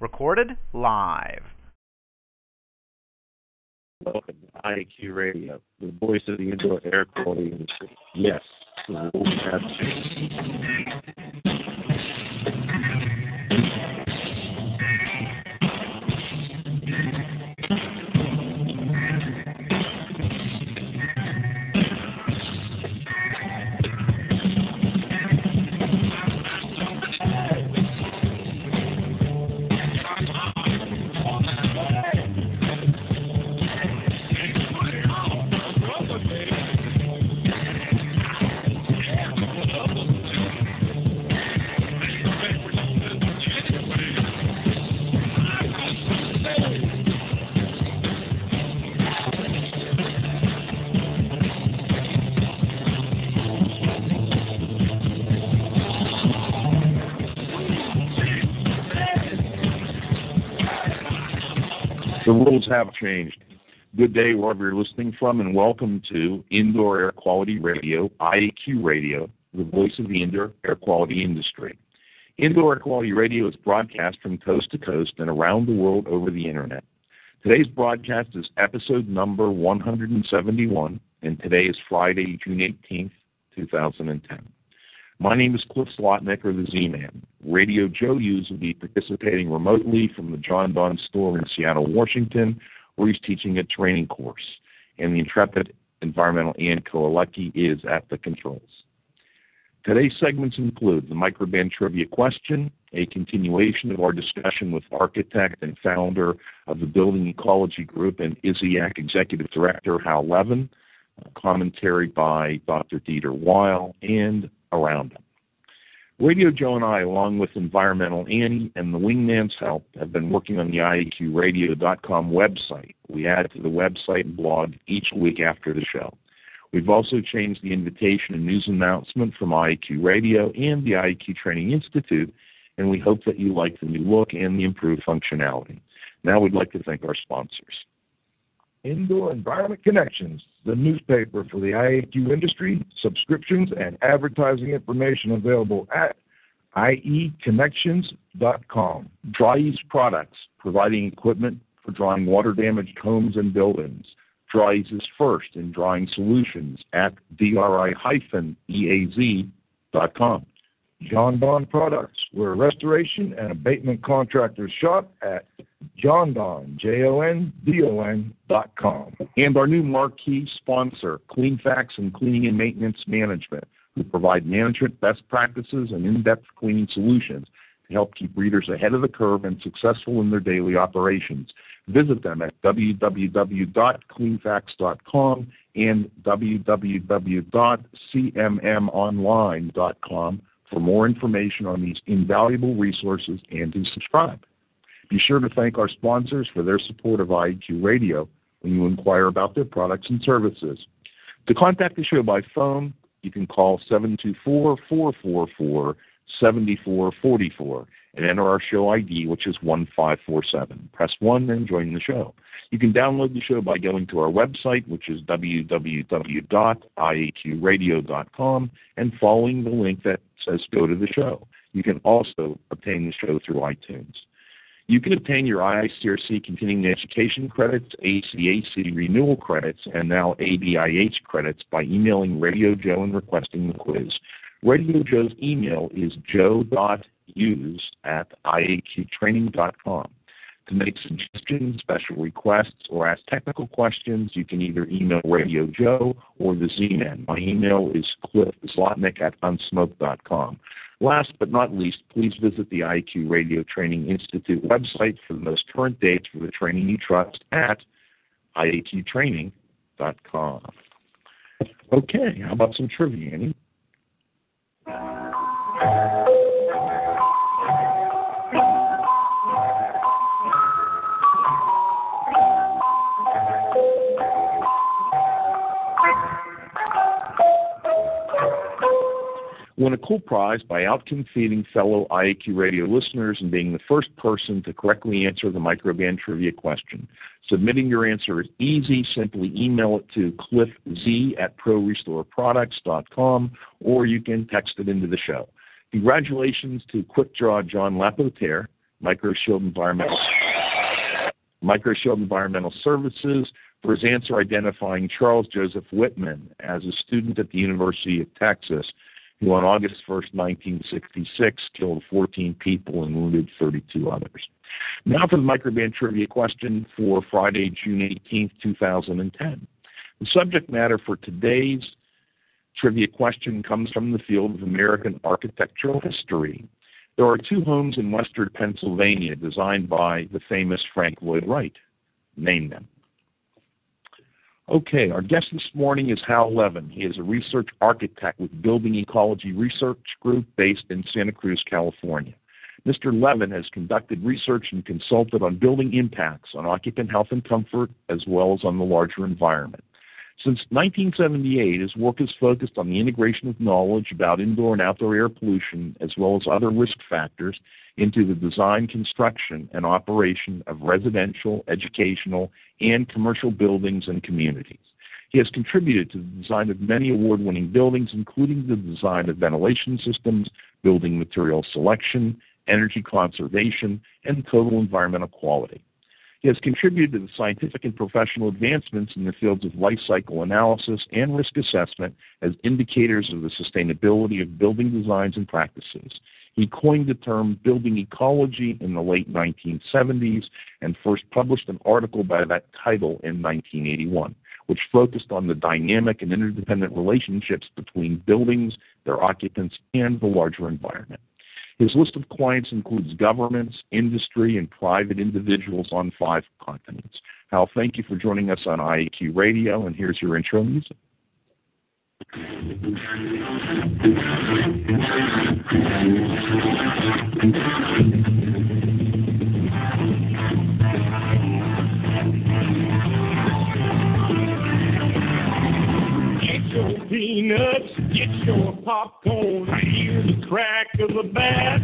Recorded live. Welcome to IAQ Radio, the voice of the indoor air quality industry. Yes, rules have changed. Good day, wherever you're listening from, and welcome to Indoor Air Quality Radio, IAQ Radio, the voice of the indoor air quality industry. Indoor Air Quality Radio is broadcast from coast to coast and around the world over the internet. Today's broadcast is episode number 171, and today is Friday, June 18th, 2010. My name is Cliff Zlotnick, or the Z-Man. Radio Joe Hughes will be participating remotely from the Jon-Don store in Seattle, Washington, where he's teaching a training course. And the intrepid environmental Ann Koalecki is at the controls. Today's segments include the Microban trivia question, a continuation of our discussion with architect and founder of the Building Ecology Group and ISIAQ Executive Director Hal Levin, commentary by Dr. Dieter Weil, and around them. Radio Joe and I, along with Environmental Annie and the Wingman's help, have been working on the IAQRadio.com website. We add to the website and blog each week after the show. We've also changed the invitation and news announcement from IAQ Radio and the IAQ Training Institute, and we hope that you like the new look and the improved functionality. Now we'd like to thank our sponsors. Indoor Environment Connections, the newspaper for the IAQ industry, subscriptions and advertising information available at ieconnections.com. Dri-Eaz Products, providing equipment for drying water-damaged homes and buildings. Dri-Eaz is first in drying solutions at dri-eaz.com. Jon-Don Products, we're a restoration and abatement contractors shop at jondon, J-O-N-D-O-N dot com. And our new marquee sponsor, Cleanfax and Cleaning and Maintenance Management, who provide management best practices and in-depth cleaning solutions to help keep readers ahead of the curve and successful in their daily operations. Visit them at www.cleanfax.com and www.cmmonline.com for more information on these invaluable resources and to subscribe. Be sure to thank our sponsors for their support of IAQ Radio when you inquire about their products and services. To contact the show by phone, you can call 724 444 7444 and enter our show ID, which is 1547. Press 1 and join the show. You can download the show by going to our website, which is www.iaqradio.com, and following the link that says go to the show. You can also obtain the show through iTunes. You can obtain your IICRC continuing education credits, ACAC renewal credits, and now ABIH credits by emailing Radio Joe and requesting the quiz. Radio Joe's email is joe.hughes at iaqtraining.com. To make suggestions, special requests, or ask technical questions, you can either email Radio Joe or the Z-Man. My email is cliffzlotnick at unsmoke.com. Last but not least, please visit the IAQ Radio Training Institute website for the most current dates for the training you trust at iaqtraining.com. Okay, how about some trivia, Annie? Won a cool prize by outcompeting fellow IAQ radio listeners and being the first person to correctly answer the Microban trivia question. Submitting your answer is easy. Simply email it to cliffz at prorestoreproducts.com or you can text it into the show. Congratulations to Quick Draw John Lapotere, Microshield Environmental Microshield Environmental Services for his answer identifying Charles Joseph Whitman as a student at the University of Texas who on August 1st, 1966 killed 14 people and wounded 32 others. Now for the Microban trivia question for Friday, June 18th, 2010. The subject matter for today's trivia question comes from the field of American architectural history. There are two homes in western Pennsylvania designed by the famous Frank Lloyd Wright. Name them. Okay, our guest this morning is Hal Levin. He is a research architect with Building Ecology Research Group based in Santa Cruz, California. Mr. Levin has conducted research and consulted on building impacts on occupant health and comfort as well as on the larger environment. Since 1978, his work has focused on the integration of knowledge about indoor and outdoor air pollution as well as other risk factors into the design, construction, and operation of residential, educational, and commercial buildings and communities. He has contributed to the design of many award winning buildings, including the design of ventilation systems, building material selection, energy conservation, and total environmental quality. He has contributed to the scientific and professional advancements in the fields of life cycle analysis and risk assessment as indicators of the sustainability of building designs and practices. He coined the term building ecology in the late 1970s and first published an article by that title in 1981, which focused on the dynamic and interdependent relationships between buildings, their occupants, and the larger environment. His list of clients includes governments, industry, and private individuals on five continents. Hal, thank you for joining us on IAQ Radio, and here's your intro music. peanuts, get your popcorn, hear the crack of a bat.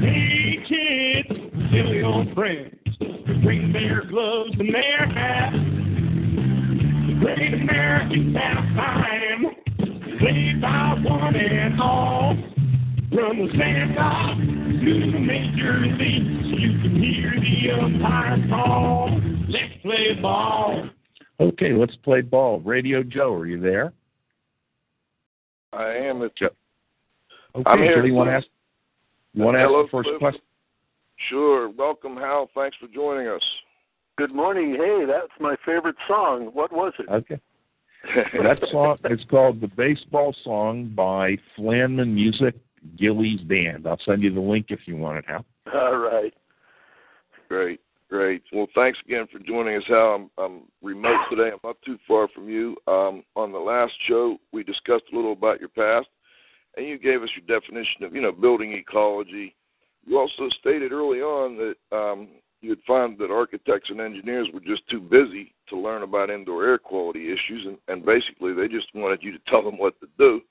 Hey kids, tell your friends to bring their gloves and their hats. The great American pastime, played by one and all. From the standoff to the major leagues, you can hear the umpire call. Let's play ball. Okay, let's play ball. Radio Joe, are you there? I am. It's, Joe. Okay, I'm here, Joe, you want to ask? You want to ask Hello, the first Cliff. question? Sure. Welcome, Hal. Thanks for joining us. Good morning. Hey, that's my favorite song. What was it? Okay. that song is called "The Baseball Song" by Flanman Music Gillies Band. I'll send you the link if you want it, Hal. All right. Great, great. Well, thanks again for joining us, Hal. I'm, I'm remote today. I'm not too far from you. Um, on the last show, we discussed a little about your past, and you gave us your definition of, you know, building ecology. You also stated early on that um, you'd find that architects and engineers were just too busy to learn about indoor air quality issues, and, and basically they just wanted you to tell them what to do.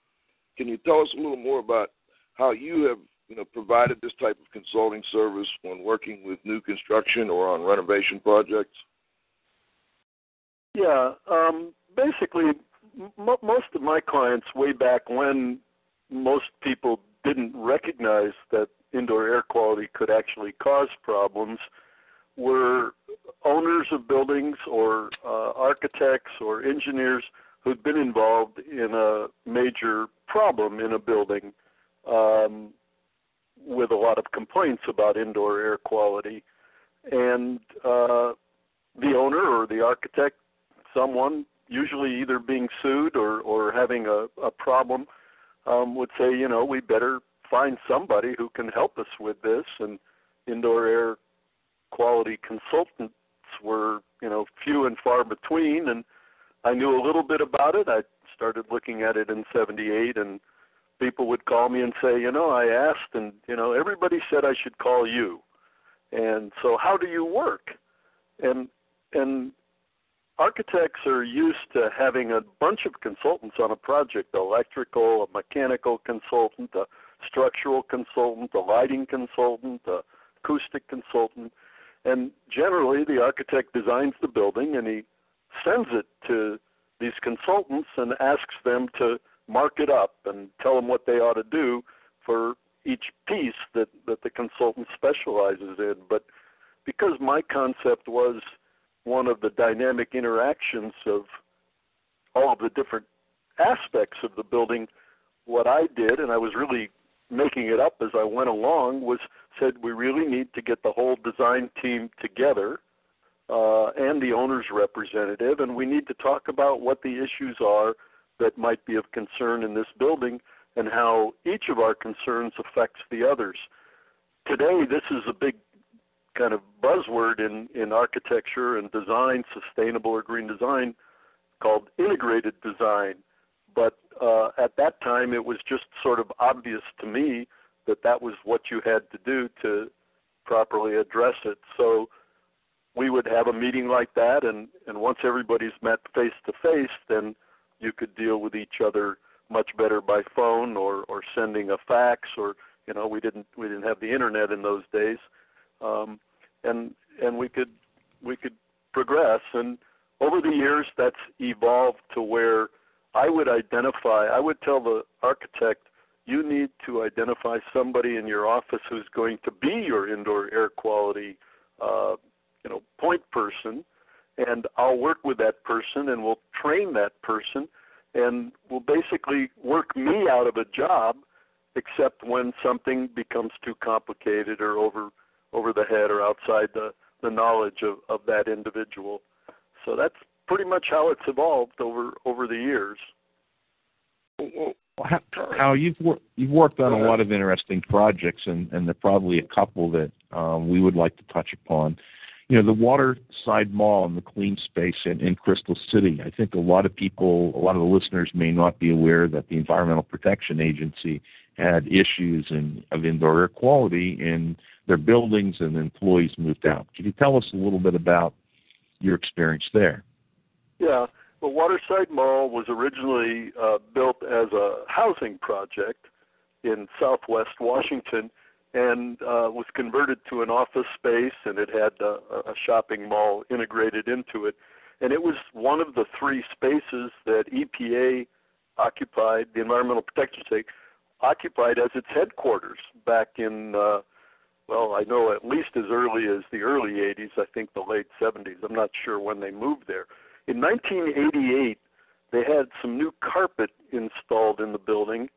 Can you tell us a little more about how you have you know, provided this type of consulting service when working with new construction or on renovation projects? Yeah. Um, basically, m- most of my clients, way back when, most people didn't recognize that indoor air quality could actually cause problems, were owners of buildings or uh, architects or engineers who'd been involved in a major problem in a building um, with a lot of complaints about indoor air quality. And uh, the owner or the architect, someone, usually either being sued or, or having a, a problem, um, would say, you know, we better find somebody who can help us with this. And indoor air quality consultants were, you know, few and far between. And I knew a little bit about it. I started looking at it in 78 and people would call me and say, you know, I asked and, you know, everybody said I should call you. And so how do you work? And and architects are used to having a bunch of consultants on a project, electrical, a mechanical consultant, a structural consultant, a lighting consultant, a acoustic consultant. And generally the architect designs the building and he sends it to these consultants and asks them to mark it up and tell them what they ought to do for each piece that that the consultant specializes in. But because my concept was one of the dynamic interactions of all of the different aspects of the building, what I did, and I was really making it up as I went along, was said we really need to get the whole design team together uh, and the owner's representative, and we need to talk about what the issues are that might be of concern in this building and how each of our concerns affects the others. Today, this is a big kind of buzzword in, in architecture and design, sustainable or green design, called integrated design. But uh, at that time, it was just sort of obvious to me that that was what you had to do to properly address it. So we would have a meeting like that, and, and once everybody's met face to face, then you could deal with each other much better by phone or, or sending a fax or you know we didn't we didn't have the internet in those days. Um, and and we could we could progress. And over the years that's evolved to where I would identify I would tell the architect you need to identify somebody in your office who's going to be your indoor air quality uh, you know point person and I'll work with that person and we'll train that person and will basically work me out of a job except when something becomes too complicated or over over the head or outside the the knowledge of of that individual. So that's pretty much how it's evolved over over the years. Well, how, you've wor- you've worked on a lot of interesting projects and and there are probably a couple that um, we would like to touch upon you know, the Waterside Mall and the clean space in, in Crystal City. I think a lot of people, a lot of the listeners may not be aware that the Environmental Protection Agency had issues in, of indoor air quality in their buildings and employees moved out. Can you tell us a little bit about your experience there? Yeah. Well, Waterside Mall was originally uh, built as a housing project in southwest Washington and uh, was converted to an office space, and it had a, a shopping mall integrated into it. And it was one of the three spaces that EPA occupied, the Environmental Protection Agency, occupied as its headquarters back in, uh, well, I know at least as early as the early 80s, I think the late 70s. I'm not sure when they moved there. In 1988, they had some new carpet installed in the building,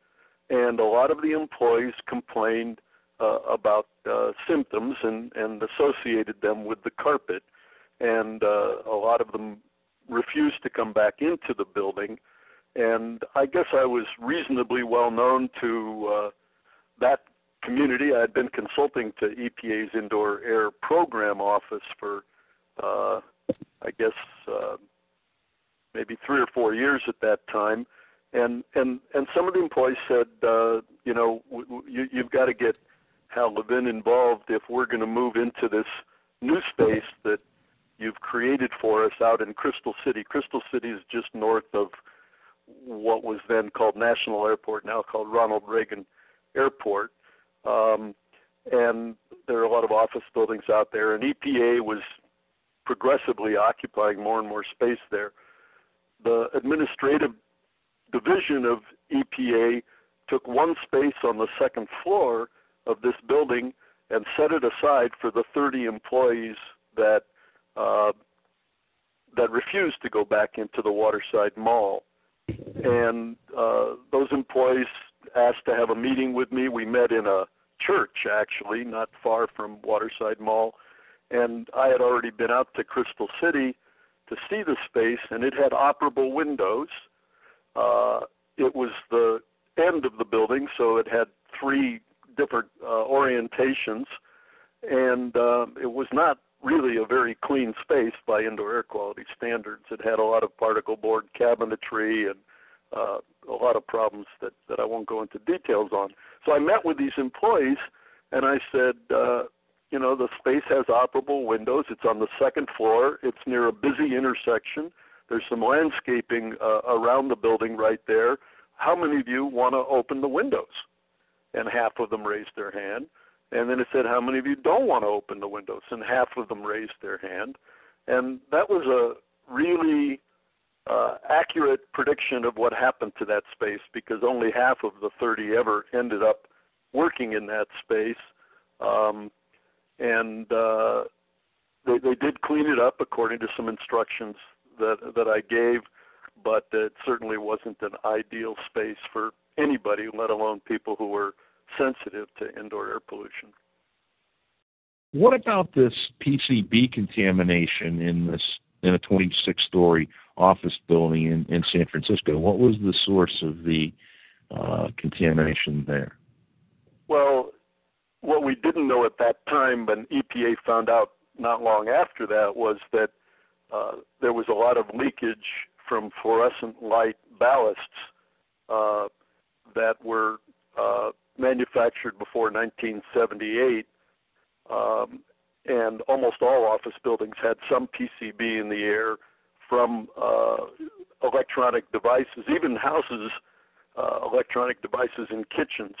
and a lot of the employees complained uh, about uh, symptoms and, and associated them with the carpet. And uh, a lot of them refused to come back into the building. And I guess I was reasonably well known to uh, that community. I had been consulting to EPA's indoor air program office for, uh, I guess, uh, maybe three or four years at that time. And and and some of the employees said, uh, you know, w- w- you, you've got to get Hal Levin involved if we're going to move into this new space that you've created for us out in Crystal City. Crystal City is just north of what was then called National Airport, now called Ronald Reagan Airport. Um, and there are a lot of office buildings out there, and EPA was progressively occupying more and more space there. The administrative division of EPA took one space on the second floor of this building and set it aside for the 30 employees that uh, that refused to go back into the Waterside Mall. And uh, those employees asked to have a meeting with me. We met in a church, actually, not far from Waterside Mall. And I had already been out to Crystal City to see the space, and it had operable windows. Uh, it was the end of the building, so it had three different uh, orientations, and uh, it was not really a very clean space by indoor air quality standards. It had a lot of particle board cabinetry and uh, a lot of problems that, that I won't go into details on. So I met with these employees and I said, uh, you know, the space has operable windows. It's on the second floor. It's near a busy intersection. There's some landscaping uh, around the building right there. How many of you want to open the windows? And half of them raised their hand. And then it said, How many of you don't want to open the windows? And half of them raised their hand. And that was a really uh, accurate prediction of what happened to that space because only half of the 30 ever ended up working in that space, um, and uh, they, they did clean it up according to some instructions that that I gave, but it certainly wasn't an ideal space for anybody, let alone people who were sensitive to indoor air pollution. What about this PCB contamination in this in a 26-story office building in, in San Francisco? What was the source of the uh, contamination there? Well, what we didn't know at that time, but EPA found out not long after that, was that uh, there was a lot of leakage from fluorescent light ballasts uh, that were uh, manufactured before 1978, um, and almost all office buildings had some PCB in the air from uh, electronic devices. Even houses, uh, electronic devices in kitchens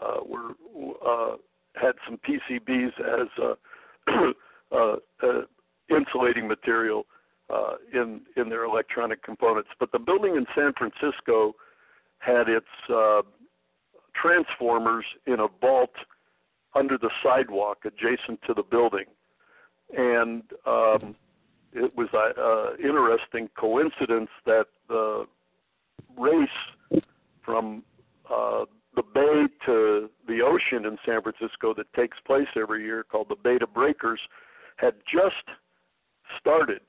uh, were uh, had some PCBs as uh, uh, uh, insulating material uh, in in their electronic components. But the building in San Francisco had its uh, transformers in a vault under the sidewalk adjacent to the building, and um, it was an interesting coincidence that the race from uh, the bay to the ocean in San Francisco that takes place every year, called the Bay to Breakers, had just started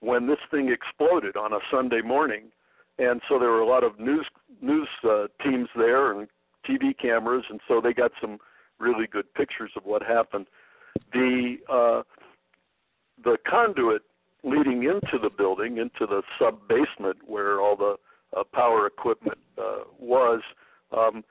when this thing exploded on a Sunday morning, and so there were a lot of news news uh, teams there and TV cameras, and so they got some really good pictures of what happened. The uh, the conduit leading into the building, into the sub basement where all the uh, power equipment uh, was, um,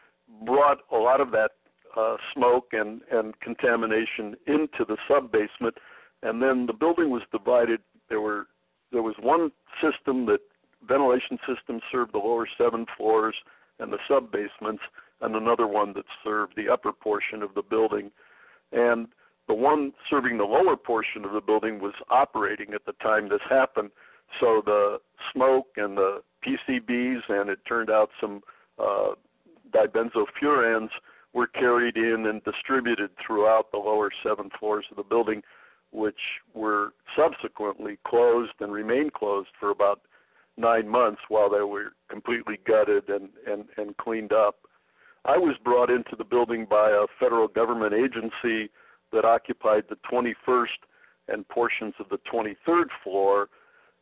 brought a lot of that uh, smoke and, and contamination into the sub basement, and then the building was divided. There were there was one system that ventilation system served the lower seven floors and the sub basements, and another one that served the upper portion of the building. And the one serving the lower portion of the building was operating at the time this happened. So the smoke and the PCBs, and it turned out some uh, dibenzofurans were carried in and distributed throughout the lower seven floors of the building, which were subsequently closed and remained closed for about nine months while they were completely gutted and, and, and cleaned up. I was brought into the building by a federal government agency that occupied the 21st and portions of the 23rd floor,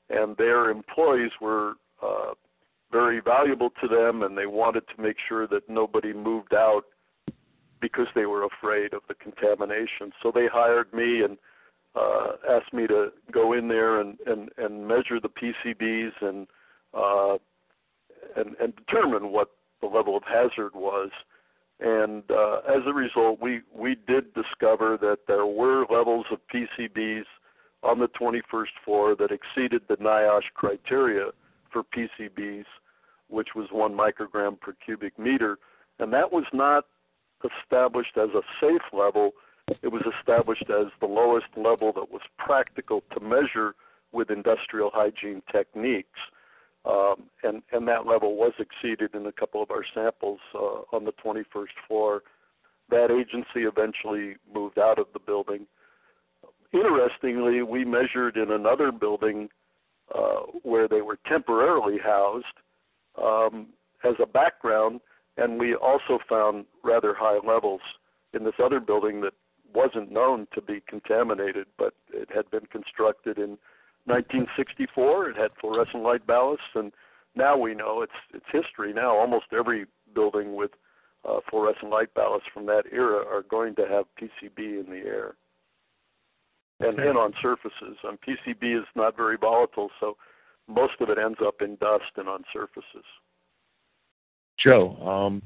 and their employees were uh, very valuable to them, and they wanted to make sure that nobody moved out because they were afraid of the contamination. So they hired me and uh, asked me to go in there and, and, and measure the PCBs and, uh, and and determine what the level of hazard was. And uh, as a result, we we did discover that there were levels of PCBs on the 21st floor that exceeded the NIOSH criteria for PCBs, which was one microgram per cubic meter, and that was not established as a safe level it was established as the lowest level that was practical to measure with industrial hygiene techniques. Um, and, and that level was exceeded in a couple of our samples uh, on the 21st floor. That agency eventually moved out of the building. Interestingly, we measured in another building uh, where they were temporarily housed um, as a background, and we also found rather high levels in this other building that wasn't known to be contaminated, but it had been constructed in 1964. It had fluorescent light ballasts, and now we know it's it's history. Now almost every building with uh, fluorescent light ballasts from that era are going to have PCB in the air and, and on surfaces. And PCB is not very volatile, so most of it ends up in dust and on surfaces. Joe, um,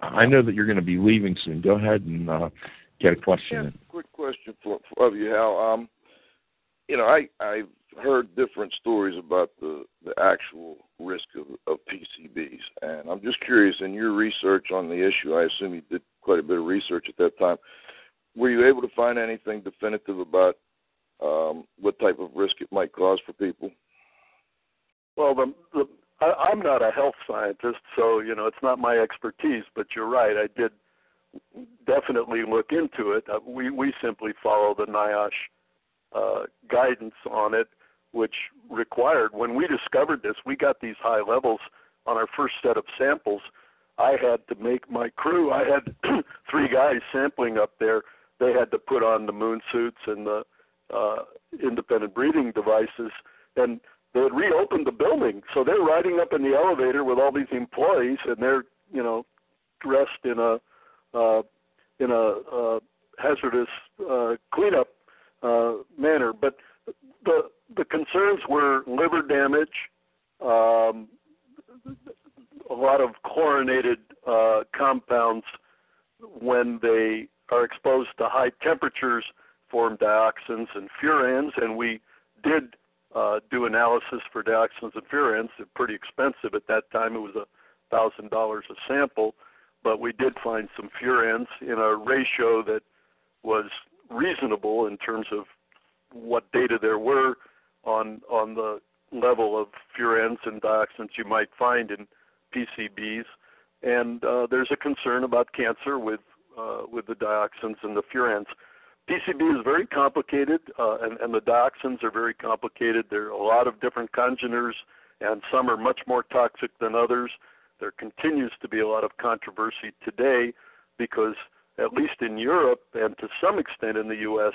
I know that you're going to be leaving soon. Go ahead and uh, get a question. Yeah, quick question for, for of you, Hal. Um, you know, I I've heard different stories about the the actual risk of, of PCBs, and I'm just curious. In your research on the issue, I assume you did quite a bit of research at that time. Were you able to find anything definitive about um, what type of risk it might cause for people? Well, the, the I, I'm not a health scientist, so you know it's not my expertise. But you're right. I did definitely look into it. Uh, we we simply follow the NIOSH uh, guidance on it, which required when we discovered this, we got these high levels on our first set of samples. I had to make my crew. I had three guys sampling up there. They had to put on the moon suits and the uh, independent breathing devices, and they had reopened the building. So they're riding up in the elevator with all these employees, and they're you know dressed in a uh, in a uh, hazardous uh, cleanup uh, manner. But the the concerns were liver damage, um, a lot of chlorinated uh, compounds when they are exposed to high temperatures form dioxins and furans, and we did uh, do analysis for dioxins and furans. They're pretty expensive at that time. It was a thousand dollars a sample, but we did find some furans in a ratio that was reasonable in terms of what data there were on on the level of furans and dioxins you might find in PCBs. And uh, there's a concern about cancer with uh, with the dioxins and the furans. PCB is very complicated, uh, and, and the dioxins are very complicated. There are a lot of different congeners, and some are much more toxic than others. There continues to be a lot of controversy today because, at least in Europe and to some extent in the U.S.,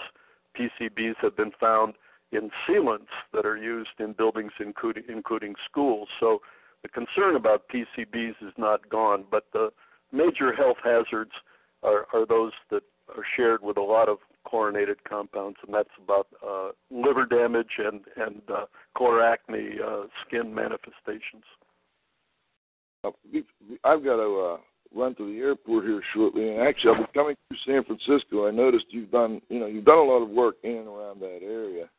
PCBs have been found in sealants that are used in buildings, including, including schools. So the concern about PCBs is not gone, but the major health hazards are, are those that are shared with a lot of chlorinated compounds, and that's about uh, liver damage and and uh, chloracne uh, skin manifestations. Uh, I've got to run to the airport here shortly, and actually, I'll be coming through San Francisco. I noticed you've done, you know, you've done a lot of work in and around that area,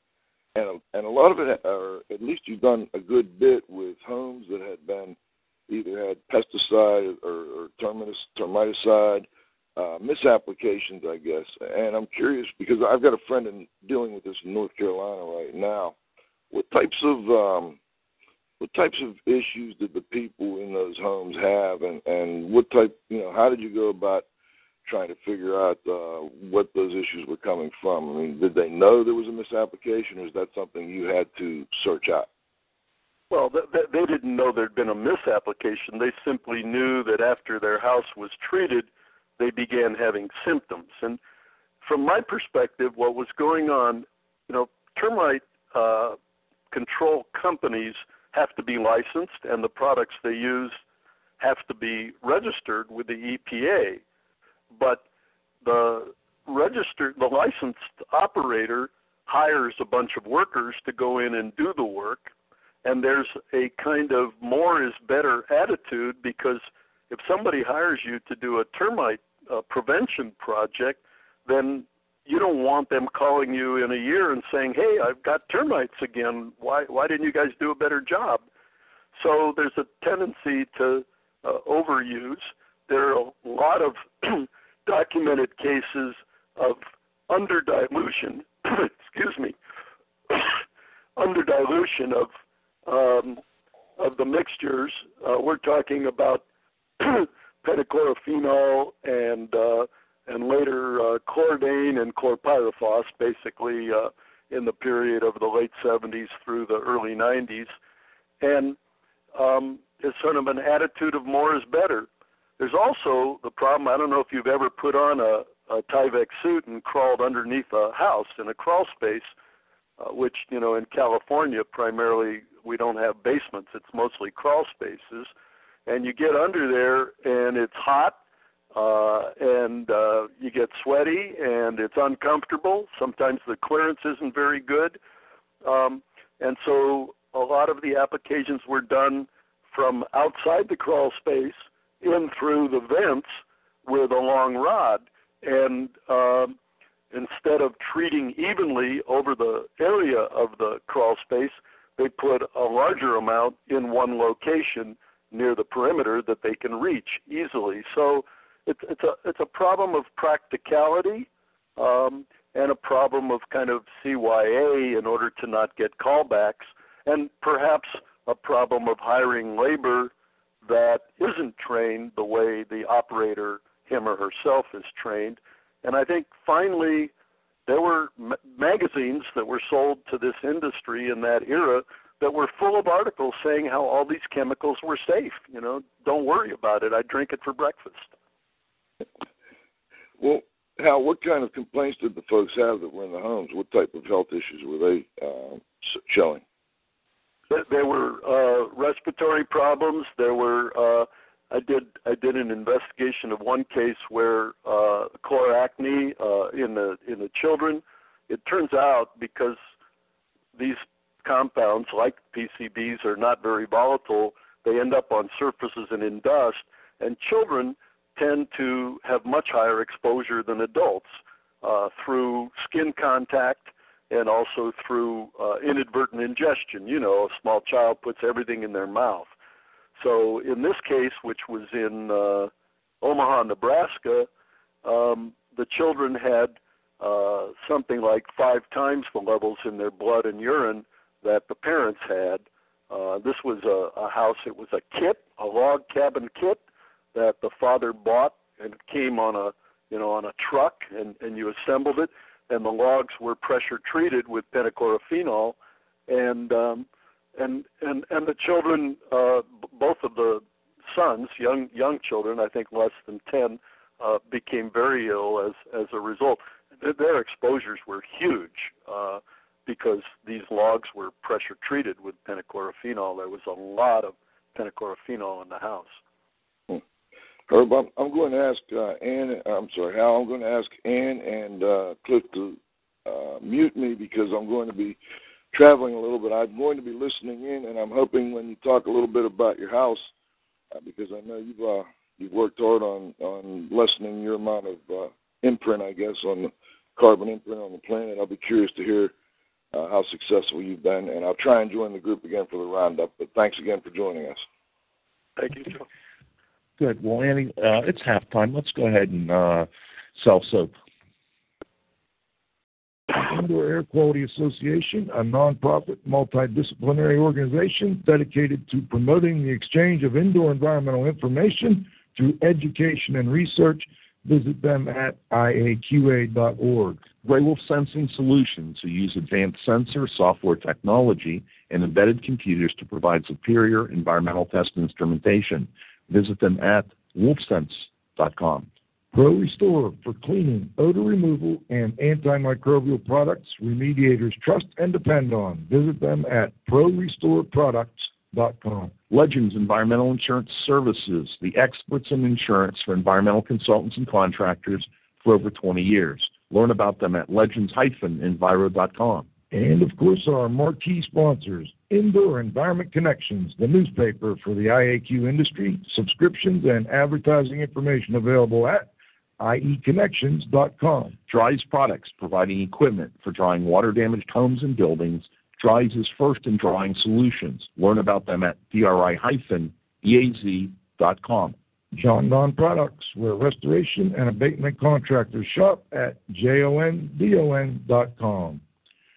and and a lot of it, or at least you've done a good bit with homes that had been either had pesticide or, or terminus termiticide uh, misapplications, I guess. And I'm curious because I've got a friend in dealing with this in North Carolina right now. What types of um, what types of issues did the people in those homes have, and and what type, you know, how did you go about trying to figure out uh, what those issues were coming from? I mean, did they know there was a misapplication, or is that something you had to search out? Well, they didn't know there'd been a misapplication. They simply knew that after their house was treated, they began having symptoms. And from my perspective, what was going on, you know, termite uh, control companies have to be licensed, and the products they use have to be registered with the EPA. But the registered, the licensed operator hires a bunch of workers to go in and do the work, and there's a kind of more is better attitude because if somebody hires you to do a termite uh, prevention project, then you don't want them calling you in a year and saying, "Hey, I've got termites again. Why why didn't you guys do a better job?" So there's a tendency to uh, overuse. There are a lot of documented cases of under dilution. excuse me, under dilution of um, of the mixtures. Uh, we're talking about pentachlorophenol and uh, and later uh, chlordane and chlorpyrifos, basically uh, in the period of the late 70s through the early 90s, and um, it's sort of an attitude of more is better. There's also the problem. I don't know if you've ever put on a, a Tyvek suit and crawled underneath a house in a crawl space, uh, which you know in California primarily we don't have basements. It's mostly crawl spaces and you get under there and it's hot uh, and uh, you get sweaty and it's uncomfortable. Sometimes the clearance isn't very good. Um, and so a lot of the applications were done from outside the crawl space in through the vents with a long rod. And um, instead of treating evenly over the area of the crawl space, they put a larger amount in one location near the perimeter that they can reach easily. So it's it's a it's a problem of practicality um, and a problem of kind of CYA in order to not get callbacks, and perhaps a problem of hiring labor that isn't trained the way the operator him or herself is trained. And I think finally there were ma- magazines that were sold to this industry in that era that were full of articles saying how all these chemicals were safe. You know, don't worry about it. I drink it for breakfast. Well, Hal, what kind of complaints did the folks have that were in the homes? What type of health issues were they uh, showing? There were uh, respiratory problems. There were. Uh, I did. I did an investigation of one case where uh, chloracne uh, in the in the children. It turns out because these compounds, like PCBs, are not very volatile, they end up on surfaces and in dust. And children tend to have much higher exposure than adults uh, through skin contact and also through uh, inadvertent ingestion. You know, a small child puts everything in their mouth. So in this case, which was in uh, Omaha, Nebraska, um, the children had uh, something like five times the levels in their blood and urine that the parents had. Uh, this was a, a house. It was a kit, a log cabin kit that the father bought, and came on a you know on a truck, and and you assembled it, and the logs were pressure treated with pentachlorophenol, and um, and and and the children, uh, both of the sons, young young children, I think less than ten, uh, became very ill as as a result. Their exposures were huge uh, because these logs were pressure treated with pentachlorophenol. There was a lot of pentachlorophenol in the house. Herb, I'm, I'm going to ask uh, Ann. I'm sorry, Hal. I'm going to ask Ann and uh, Cliff to uh, mute me because I'm going to be traveling a little bit. I'm going to be listening in, and I'm hoping when you talk a little bit about your house, uh, because I know you've uh, you've worked hard on on lessening your amount of uh, imprint, I guess, on the carbon imprint on the planet. I'll be curious to hear uh, how successful you've been, and I'll try and join the group again for the roundup. But thanks again for joining us. Thank you, Joe. Good. Well, Annie, uh, it's halftime. Let's go ahead and uh, sell soap. Indoor Air Quality Association, a nonprofit multidisciplinary organization dedicated to promoting the exchange of indoor environmental information through education and research. Visit them at iaqa.org. Gray Wolf Sensing Solutions, who use advanced sensor software technology and embedded computers to provide superior environmental test instrumentation. Visit them at wolfsense.com. Pro Restore for cleaning, odor removal, and antimicrobial products remediators trust and depend on. Visit them at prorestoreproducts.com. Legends Environmental Insurance Services, the experts in insurance for environmental consultants and contractors for over 20 years. Learn about them at legends-enviro.com. And of course, our marquee sponsors, Indoor Environment Connections, the newspaper for the IAQ industry, subscriptions and advertising information available at ieconnections.com. Dri-Eaz Products, providing equipment for drying water damaged homes and buildings. Dri-Eaz is first in drying solutions. Learn about them at dri-eaz.com. Jon-Don Products, where restoration and abatement contractors shop at jondon.com.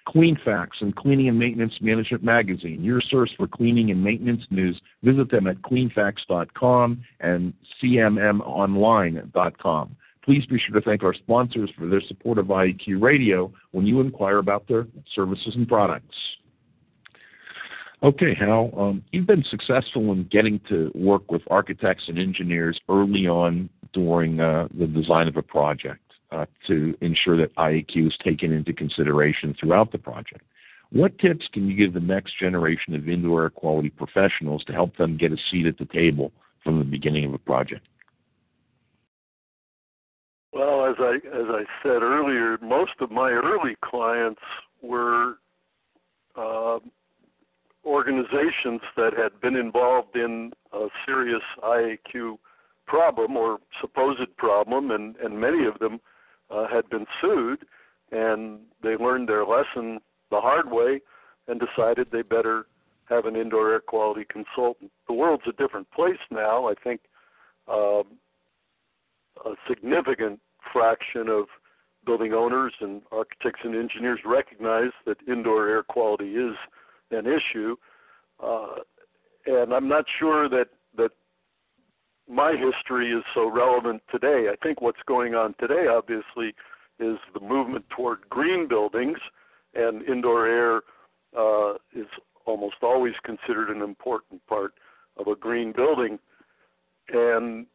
Cleanfax and Cleaning and Maintenance Management Magazine, your source for cleaning and maintenance news. Visit them at cleanfax.com and cmmonline.com. Please be sure to thank our sponsors for their support of IAQ Radio when you inquire about their services and products. Okay, Hal, um, you've been successful in getting to work with architects and engineers early on during uh, the design of a project to ensure that IAQ is taken into consideration throughout the project. What tips can you give the next generation of indoor air quality professionals to help them get a seat at the table from the beginning of a project? Well, as I as I said earlier, most of my early clients were uh, organizations that had been involved in a serious IAQ problem or supposed problem, and and many of them uh, had been sued, and they learned their lesson the hard way and decided they better have an indoor air quality consultant. The world's a different place now. I think uh, a significant fraction of building owners and architects and engineers recognize that indoor air quality is an issue. Uh, and I'm not sure that that my history is so relevant today. I think what's going on today, obviously, is the movement toward green buildings, and indoor air uh, is almost always considered an important part of a green building. And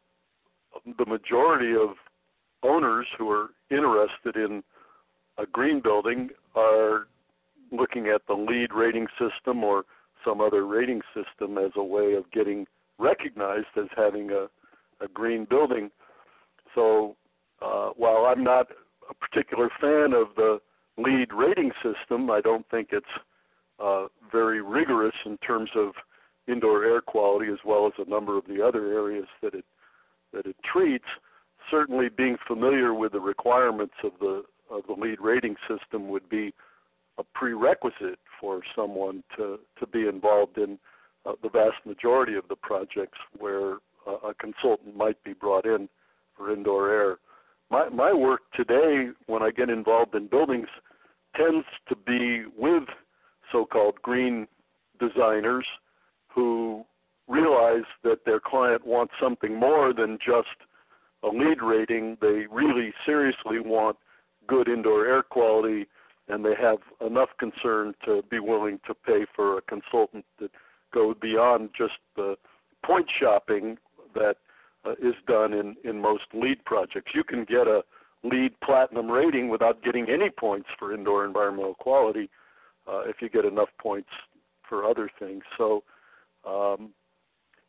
the majority of owners who are interested in a green building are looking at the LEED rating system or some other rating system as a way of getting recognized as having a, a green building. So uh, while I'm not a particular fan of the LEED rating system, I don't think it's uh, very rigorous in terms of indoor air quality as well as a number of the other areas that it that it treats. Certainly, being familiar with the requirements of the of the LEED rating system would be a prerequisite for someone to to be involved in uh, the vast majority of the projects where uh, a consultant might be brought in for indoor air. My my work today, when I get involved in buildings, tends to be with so-called green designers who realize that their client wants something more than just a LEED rating. They really seriously want good indoor air quality, and they have enough concern to be willing to pay for a consultant that goes beyond just the point shopping that uh, is done in, in most LEED projects. You can get a LEED platinum rating without getting any points for indoor environmental quality uh, if you get enough points for other things. So um,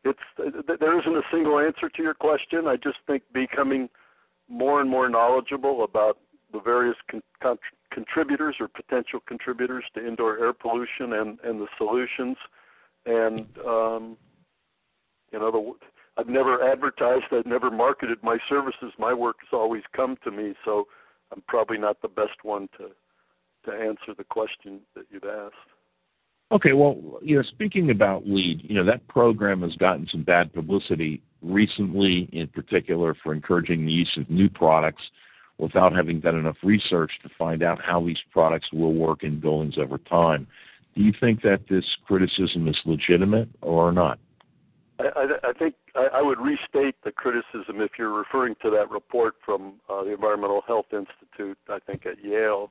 it's there isn't a single answer to your question. I just think becoming more and more knowledgeable about the various con- con- contributors or potential contributors to indoor air pollution and and the solutions, and um, you know the. I've never advertised. I've never marketed my services. My work has always come to me, so I'm probably not the best one to to answer the question that you've asked. Okay, well, you know, speaking about LEED, you know, that program has gotten some bad publicity recently, in particular for encouraging the use of new products without having done enough research to find out how these products will work in buildings over time. Do you think that this criticism is legitimate or not? I, I, I think I, I would restate the criticism if you're referring to that report from uh, the Environmental Health Institute, I think at Yale.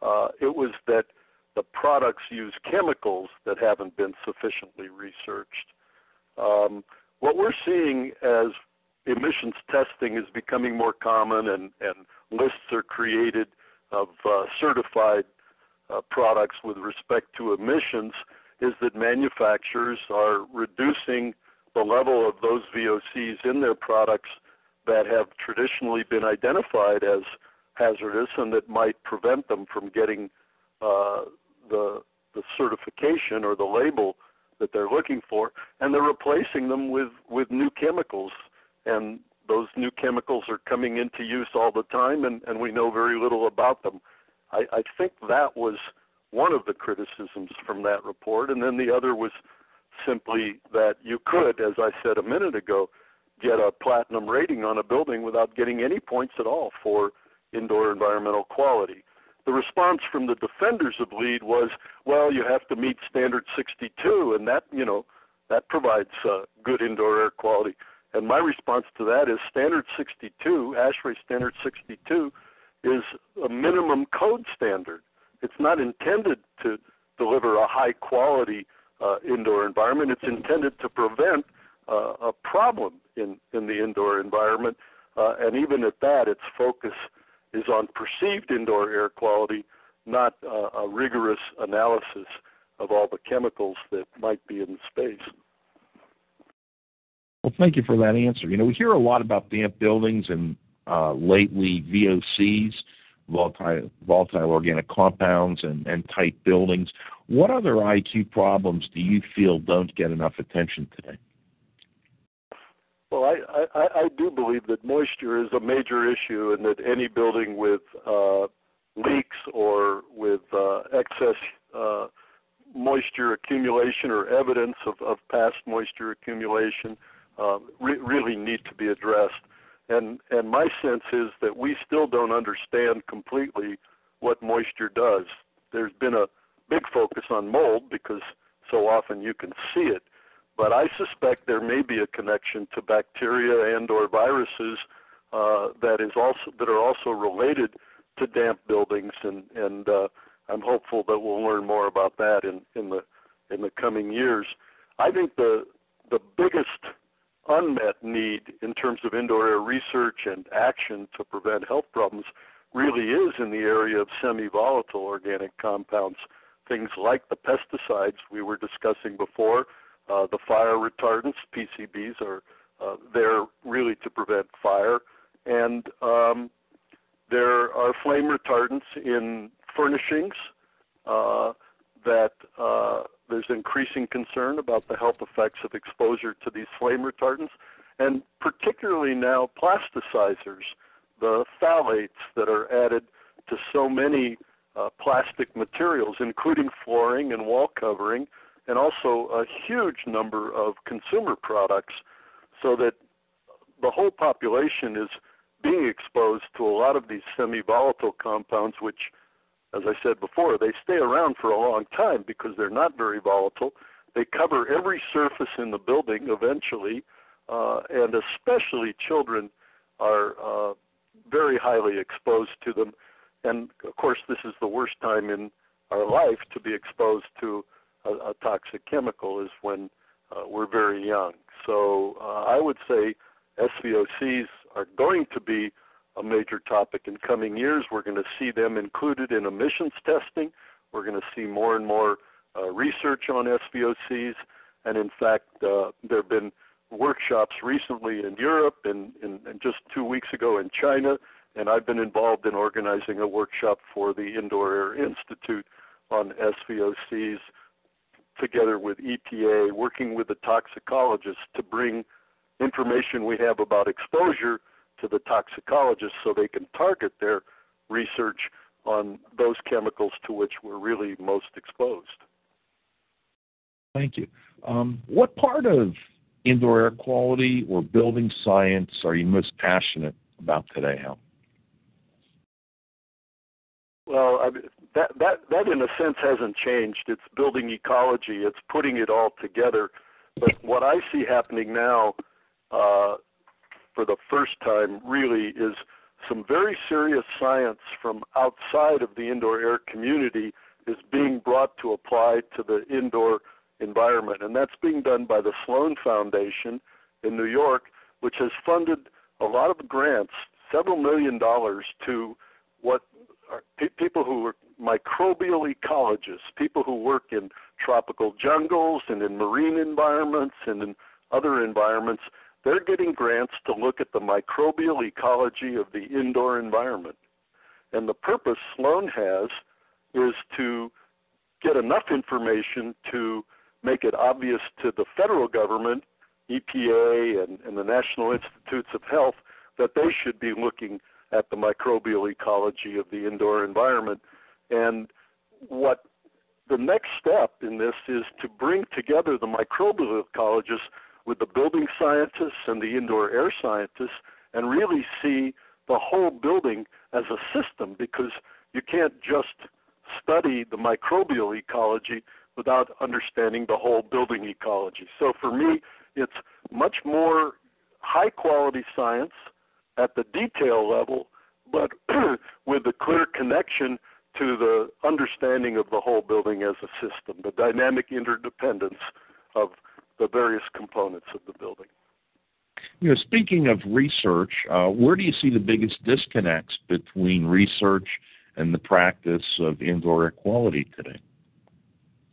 Uh, it was that the products use chemicals that haven't been sufficiently researched. Um, what we're seeing as emissions testing is becoming more common, and, and lists are created of uh, certified uh, products with respect to emissions, is that manufacturers are reducing the level of those VOCs in their products that have traditionally been identified as hazardous and that might prevent them from getting uh, the the certification or the label that they're looking for, and they're replacing them with with new chemicals, and those new chemicals are coming into use all the time, and, and we know very little about them. I, I think that was one of the criticisms from that report, and then the other was simply that you could, as I said a minute ago, get a platinum rating on a building without getting any points at all for indoor environmental quality. The response from the defenders of LEED was, well, you have to meet standard 62, and that, you know, that provides uh, good indoor air quality. And my response to that is standard 62, ASHRAE standard 62, is a minimum code standard. It's not intended to deliver a high quality uh, indoor environment. It's intended to prevent uh, a problem in, in the indoor environment. Uh, and even at that, its focus is on perceived indoor air quality, not uh, a rigorous analysis of all the chemicals that might be in space. Well, thank you for that answer. You know, we hear a lot about damp buildings and uh, lately VOCs, volatile, volatile organic compounds, and, and tight buildings. What other IAQ problems do you feel don't get enough attention today? Well, I, I, I do believe that moisture is a major issue, and that any building with uh, leaks or with uh, excess uh, moisture accumulation or evidence of, of past moisture accumulation uh, re- really need to be addressed. And and my sense is that we still don't understand completely what moisture does. There's been a big focus on mold because so often you can see it, but I suspect there may be a connection to bacteria and or viruses uh, that is also that are also related to damp buildings, and and uh, I'm hopeful that we'll learn more about that in in the in the coming years. I think the the biggest unmet need in terms of indoor air research and action to prevent health problems really is in the area of semi-volatile organic compounds, things like the pesticides we were discussing before, uh, the fire retardants, PCBs are uh, there really to prevent fire, and um, there are flame retardants in furnishings uh, that uh, there's increasing concern about the health effects of exposure to these flame retardants, and particularly now plasticizers, the phthalates that are added to so many uh, plastic materials, including flooring and wall covering, and also a huge number of consumer products, so that the whole population is being exposed to a lot of these semi volatile compounds, which as I said before, they stay around for a long time because they're not very volatile. They cover every surface in the building eventually, uh, and especially children are uh, very highly exposed to them. And of course, this is the worst time in our life to be exposed to a, a toxic chemical is when uh, we're very young. So uh, I would say SVOCs are going to be a major topic in coming years. We're going to see them included in emissions testing. We're going to see more and more uh, research on SVOCs. And in fact, uh, there have been workshops recently in Europe and, and, and, just two weeks ago in China. And I've been involved in organizing a workshop for the Indoor Air Institute on SVOCs together with EPA, working with the toxicologists to bring information we have about exposure to the toxicologists so they can target their research on those chemicals to which we're really most exposed. Thank you. Um, what part of indoor air quality or building science are you most passionate about today, Hal? Well, I mean, that that that in a sense hasn't changed. It's building ecology. It's putting it all together. But what I see happening now uh, for the first time really is some very serious science from outside of the indoor air community is being brought to apply to the indoor environment. And that's being done by the Sloan Foundation in New York, which has funded a lot of grants, several million dollars, to what are pe- people who are microbial ecologists, people who work in tropical jungles and in marine environments and in other environments they're getting grants to look at the microbial ecology of the indoor environment. And the purpose Sloan has is to get enough information to make it obvious to the federal government, EPA, and, and the National Institutes of Health that they should be looking at the microbial ecology of the indoor environment. And what the next step in this is to bring together the microbial ecologists with the building scientists and the indoor air scientists and really see the whole building as a system because you can't just study the microbial ecology without understanding the whole building ecology. So for me, it's much more high quality science at the detail level, but with a clear connection to the understanding of the whole building as a system, the dynamic interdependence of the various components of the building. You know, speaking of research, uh, where do you see the biggest disconnects between research and the practice of indoor air quality today?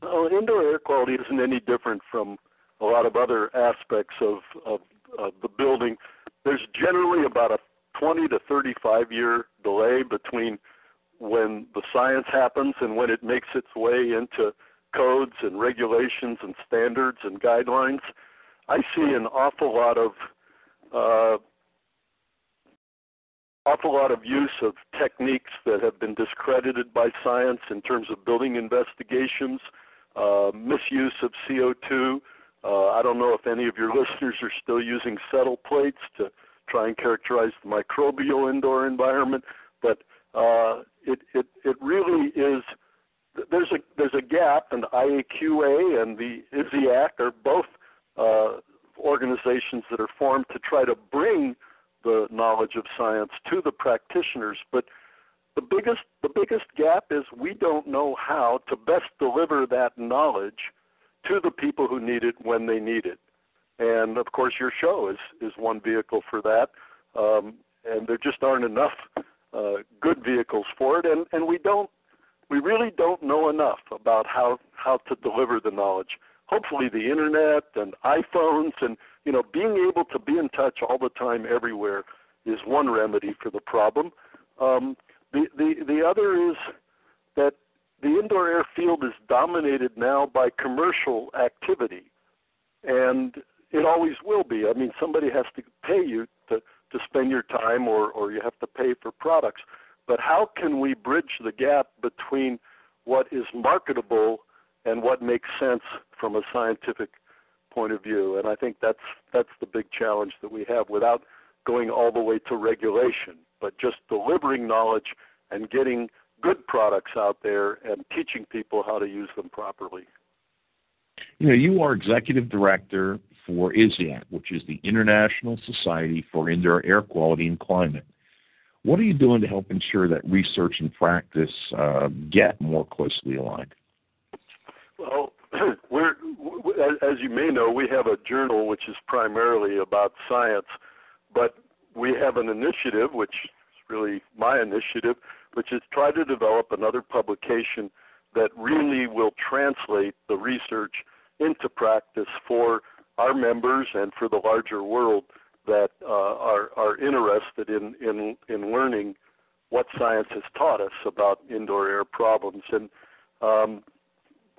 Well, indoor air quality isn't any different from a lot of other aspects of, of, of the building. There's generally about a 20 to 35 year delay between when the science happens and when it makes its way into codes and regulations and standards and guidelines. I see an awful lot of uh, awful lot of use of techniques that have been discredited by science in terms of building investigations, uh, misuse of CO2. Uh, I don't know if any of your listeners are still using settle plates to try and characterize the microbial indoor environment, but uh, it, it, it really is there's a there's a gap, and IAQA and the ISIAQ are both uh, organizations that are formed to try to bring the knowledge of science to the practitioners. But the biggest the biggest gap is we don't know how to best deliver that knowledge to the people who need it when they need it. And of course, your show is is one vehicle for that. Um, and there just aren't enough uh, good vehicles for it, and and we don't we really don't know enough about how how to deliver the knowledge. Hopefully, the internet and iPhones and you know being able to be in touch all the time everywhere is one remedy for the problem. Um, the the the other is that the indoor air field is dominated now by commercial activity, and it always will be. I mean, somebody has to pay you to to spend your time, or or you have to pay for products. But how can we bridge the gap between what is marketable and what makes sense from a scientific point of view? And I think that's that's the big challenge that we have without going all the way to regulation, but just delivering knowledge and getting good products out there and teaching people how to use them properly. You know, you are executive director for ISIAQ, which is the International Society for Indoor Air Quality and Climate. What are you doing to help ensure that research and practice uh, get more closely aligned? Well, we're, as you may know, we have a journal which is primarily about science, but we have an initiative, which is really my initiative, which is try to develop another publication that really will translate the research into practice for our members and for the larger world that uh, are are interested in in in learning what science has taught us about indoor air problems and um,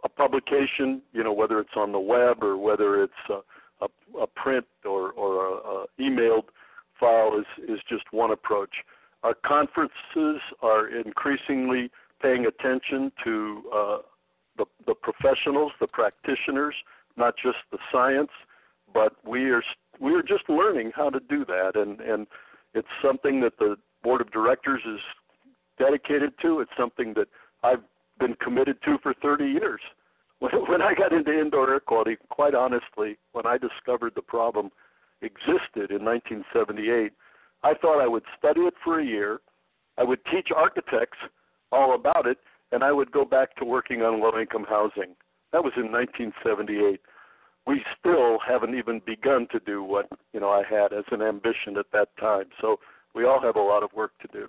a publication, you know, whether it's on the web or whether it's a, a, a print or or a, a emailed file is is just one approach. Our conferences are increasingly paying attention to uh, the, the professionals, the practitioners, not just the science, but we are we are just learning how to do that, and and it's something that the board of directors is dedicated to. It's something that I've been committed to for 30 years. When, when I got into indoor air quality, quite honestly, when I discovered the problem existed in 1978, I thought I would study it for a year. I would teach architects all about it, and I would go back to working on low income housing. That was in 1978 we still haven't even begun to do what you know I had as an ambition at that time. So we all have a lot of work to do.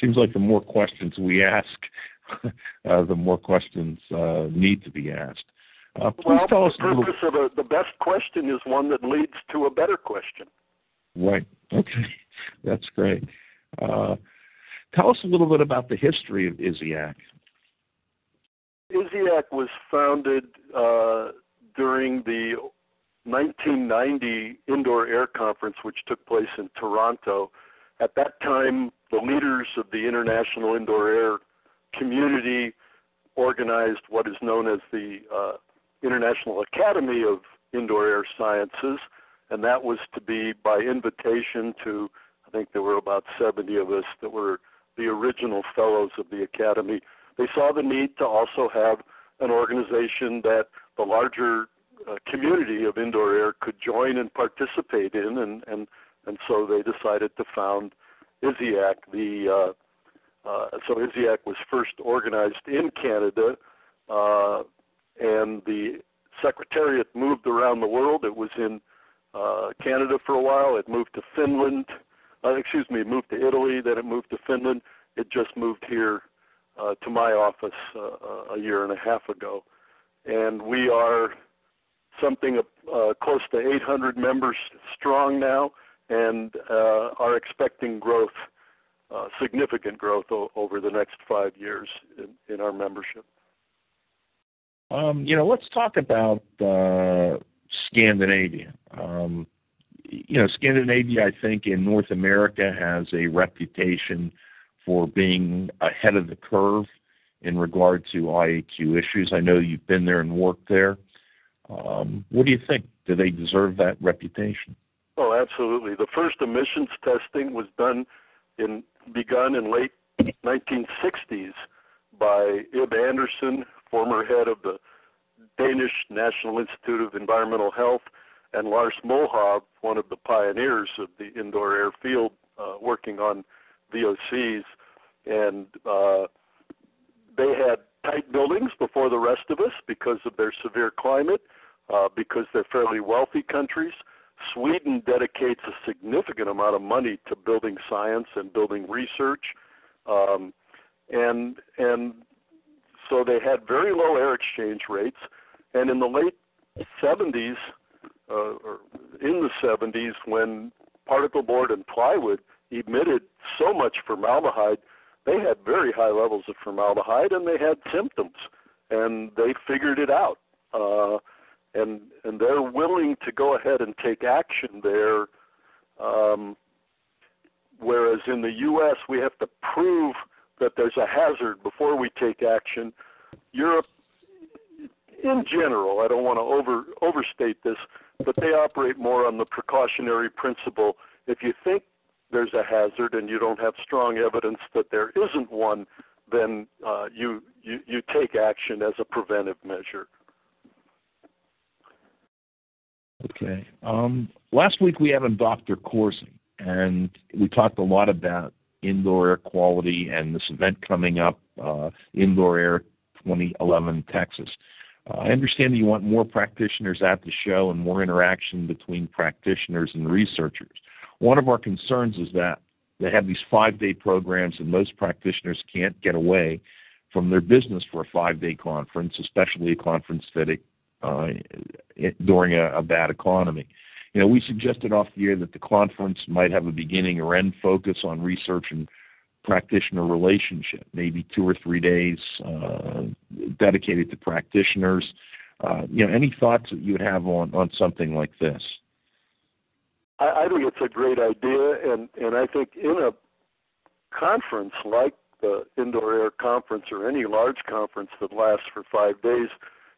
Seems like the more questions we ask, uh, the more questions uh, need to be asked. Uh, please well, tell us the purpose little... of a, the best question is one that leads to a better question. Right. Okay. That's great. Uh, tell us a little bit about the history of ISIAQ. ISIAQ was founded uh, during the 1990 Indoor Air Conference, which took place in Toronto. At that time, the leaders of the international indoor air community organized what is known as the uh, International Academy of Indoor Air Sciences, and that was to be by invitation to, I think there were about 70 of us that were the original fellows of the Academy. They saw the need to also have an organization that the larger uh, community of indoor air could join and participate in, and and and so they decided to found ISIAQ. The uh, uh, so ISIAQ was first organized in Canada, uh, and the secretariat moved around the world. It was in uh, Canada for a while. It moved to Finland. Uh, excuse me, moved to Italy. Then it moved to Finland. It just moved here uh, to my office uh, a year and a half ago and we are something uh, close to 800 members strong now, and uh, are expecting growth, uh, significant growth o- over the next five years in, in our membership. Um, you know, let's talk about uh, Scandinavia. Um, you know, Scandinavia, I think, in North America has a reputation for being ahead of the curve in regard to IAQ issues. I know you've been there and worked there. Um, what do you think? Do they deserve that reputation? Oh, absolutely. The first emissions testing was done in begun in late 1960s by Ib Andersen, former head of the Danish National Institute of Environmental Health, and Lars Mølhave, one of the pioneers of the indoor air field, uh, working on VOCs, and uh, they had tight buildings before the rest of us because of their severe climate, uh, because they're fairly wealthy countries. Sweden dedicates a significant amount of money to building science and building research, um, and and so they had very low air exchange rates. And in the late 70s, uh, or in the 70s, when particle board and plywood emitted so much formaldehyde, they had very high levels of formaldehyde and they had symptoms, and they figured it out. Uh, and and they're willing to go ahead and take action there. Um, whereas in the U.S. we have to prove that there's a hazard before we take action. Europe, in general, I don't want to over overstate this, but they operate more on the precautionary principle. If you think there's a hazard and you don't have strong evidence that there isn't one, then uh, you, you you take action as a preventive measure. Okay. Um, last week we had on Dr. Corsi, and we talked a lot about indoor air quality and this event coming up, uh, Indoor Air 2011 Texas. Uh, I understand that you want more practitioners at the show and more interaction between practitioners and researchers. One of our concerns is that they have these five day programs, and most practitioners can't get away from their business for a five day conference, especially a conference that uh, during a, a bad economy. You know, we suggested off the air that the conference might have a beginning or end focus on research and practitioner relationship, maybe two or three days uh, dedicated to practitioners. Uh, you know, any thoughts that you would have on, on something like this? I, I think it's a great idea, and and I think in a conference like the indoor air conference or any large conference that lasts for five days,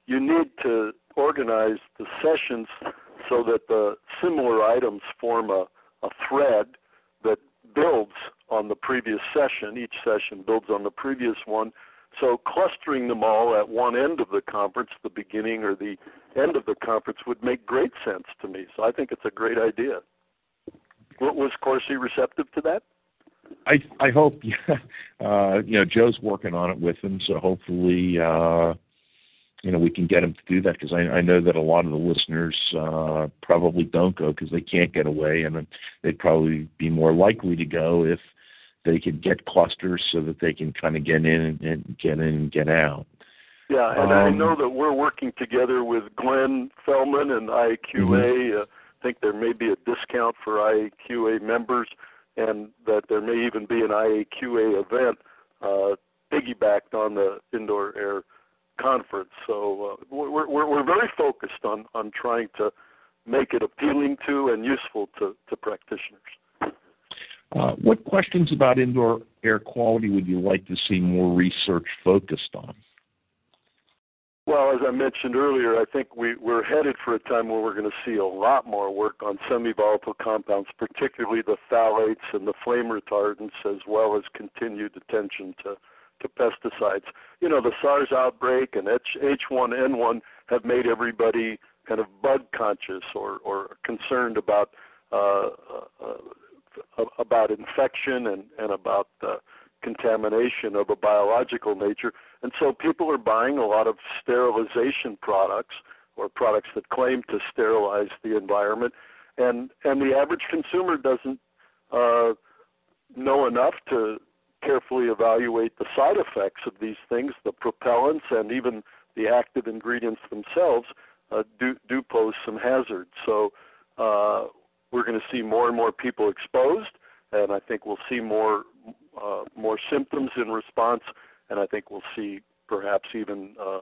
you need to organize the sessions so that the similar items form a, a thread that builds on the previous session. Each session builds on the previous one. So clustering them all at one end of the conference, the beginning or the end of the conference, would make great sense to me. So I think it's a great idea. What was Corsi receptive to that? I I hope. Uh, you know Joe's working on it with him, so hopefully uh, you know we can get him to do that because I, I know that a lot of the listeners uh, probably don't go because they can't get away, and they'd probably be more likely to go if they could get clusters so that they can kind of get in and, get in and get out. Yeah, and um, I know that we're working together with Glenn Fellman and IAQA. Mm-hmm. Uh, I think there may be a discount for IAQA members, and that there may even be an IAQA event uh, piggybacked on the indoor air conference. So uh, we're, we're, we're very focused on, on trying to make it appealing to and useful to, to practitioners. Uh, what questions about indoor air quality would you like to see more research focused on? Well, as I mentioned earlier, I think we, we're headed for a time where we're going to see a lot more work on semi volatile compounds, particularly the phthalates and the flame retardants, as well as continued attention to to pesticides. You know, the SARS outbreak and H- H1N1 have made everybody kind of bug conscious or, or concerned about uh, uh, about infection and, and about uh, contamination of a biological nature. And so people are buying a lot of sterilization products or products that claim to sterilize the environment. And and the average consumer doesn't uh, know enough to carefully evaluate the side effects of these things, the propellants and even the active ingredients themselves uh, do, do pose some hazards. So uh, we're going to see more and more people exposed, and I think we'll see more uh, more symptoms in response, and I think we'll see perhaps even uh,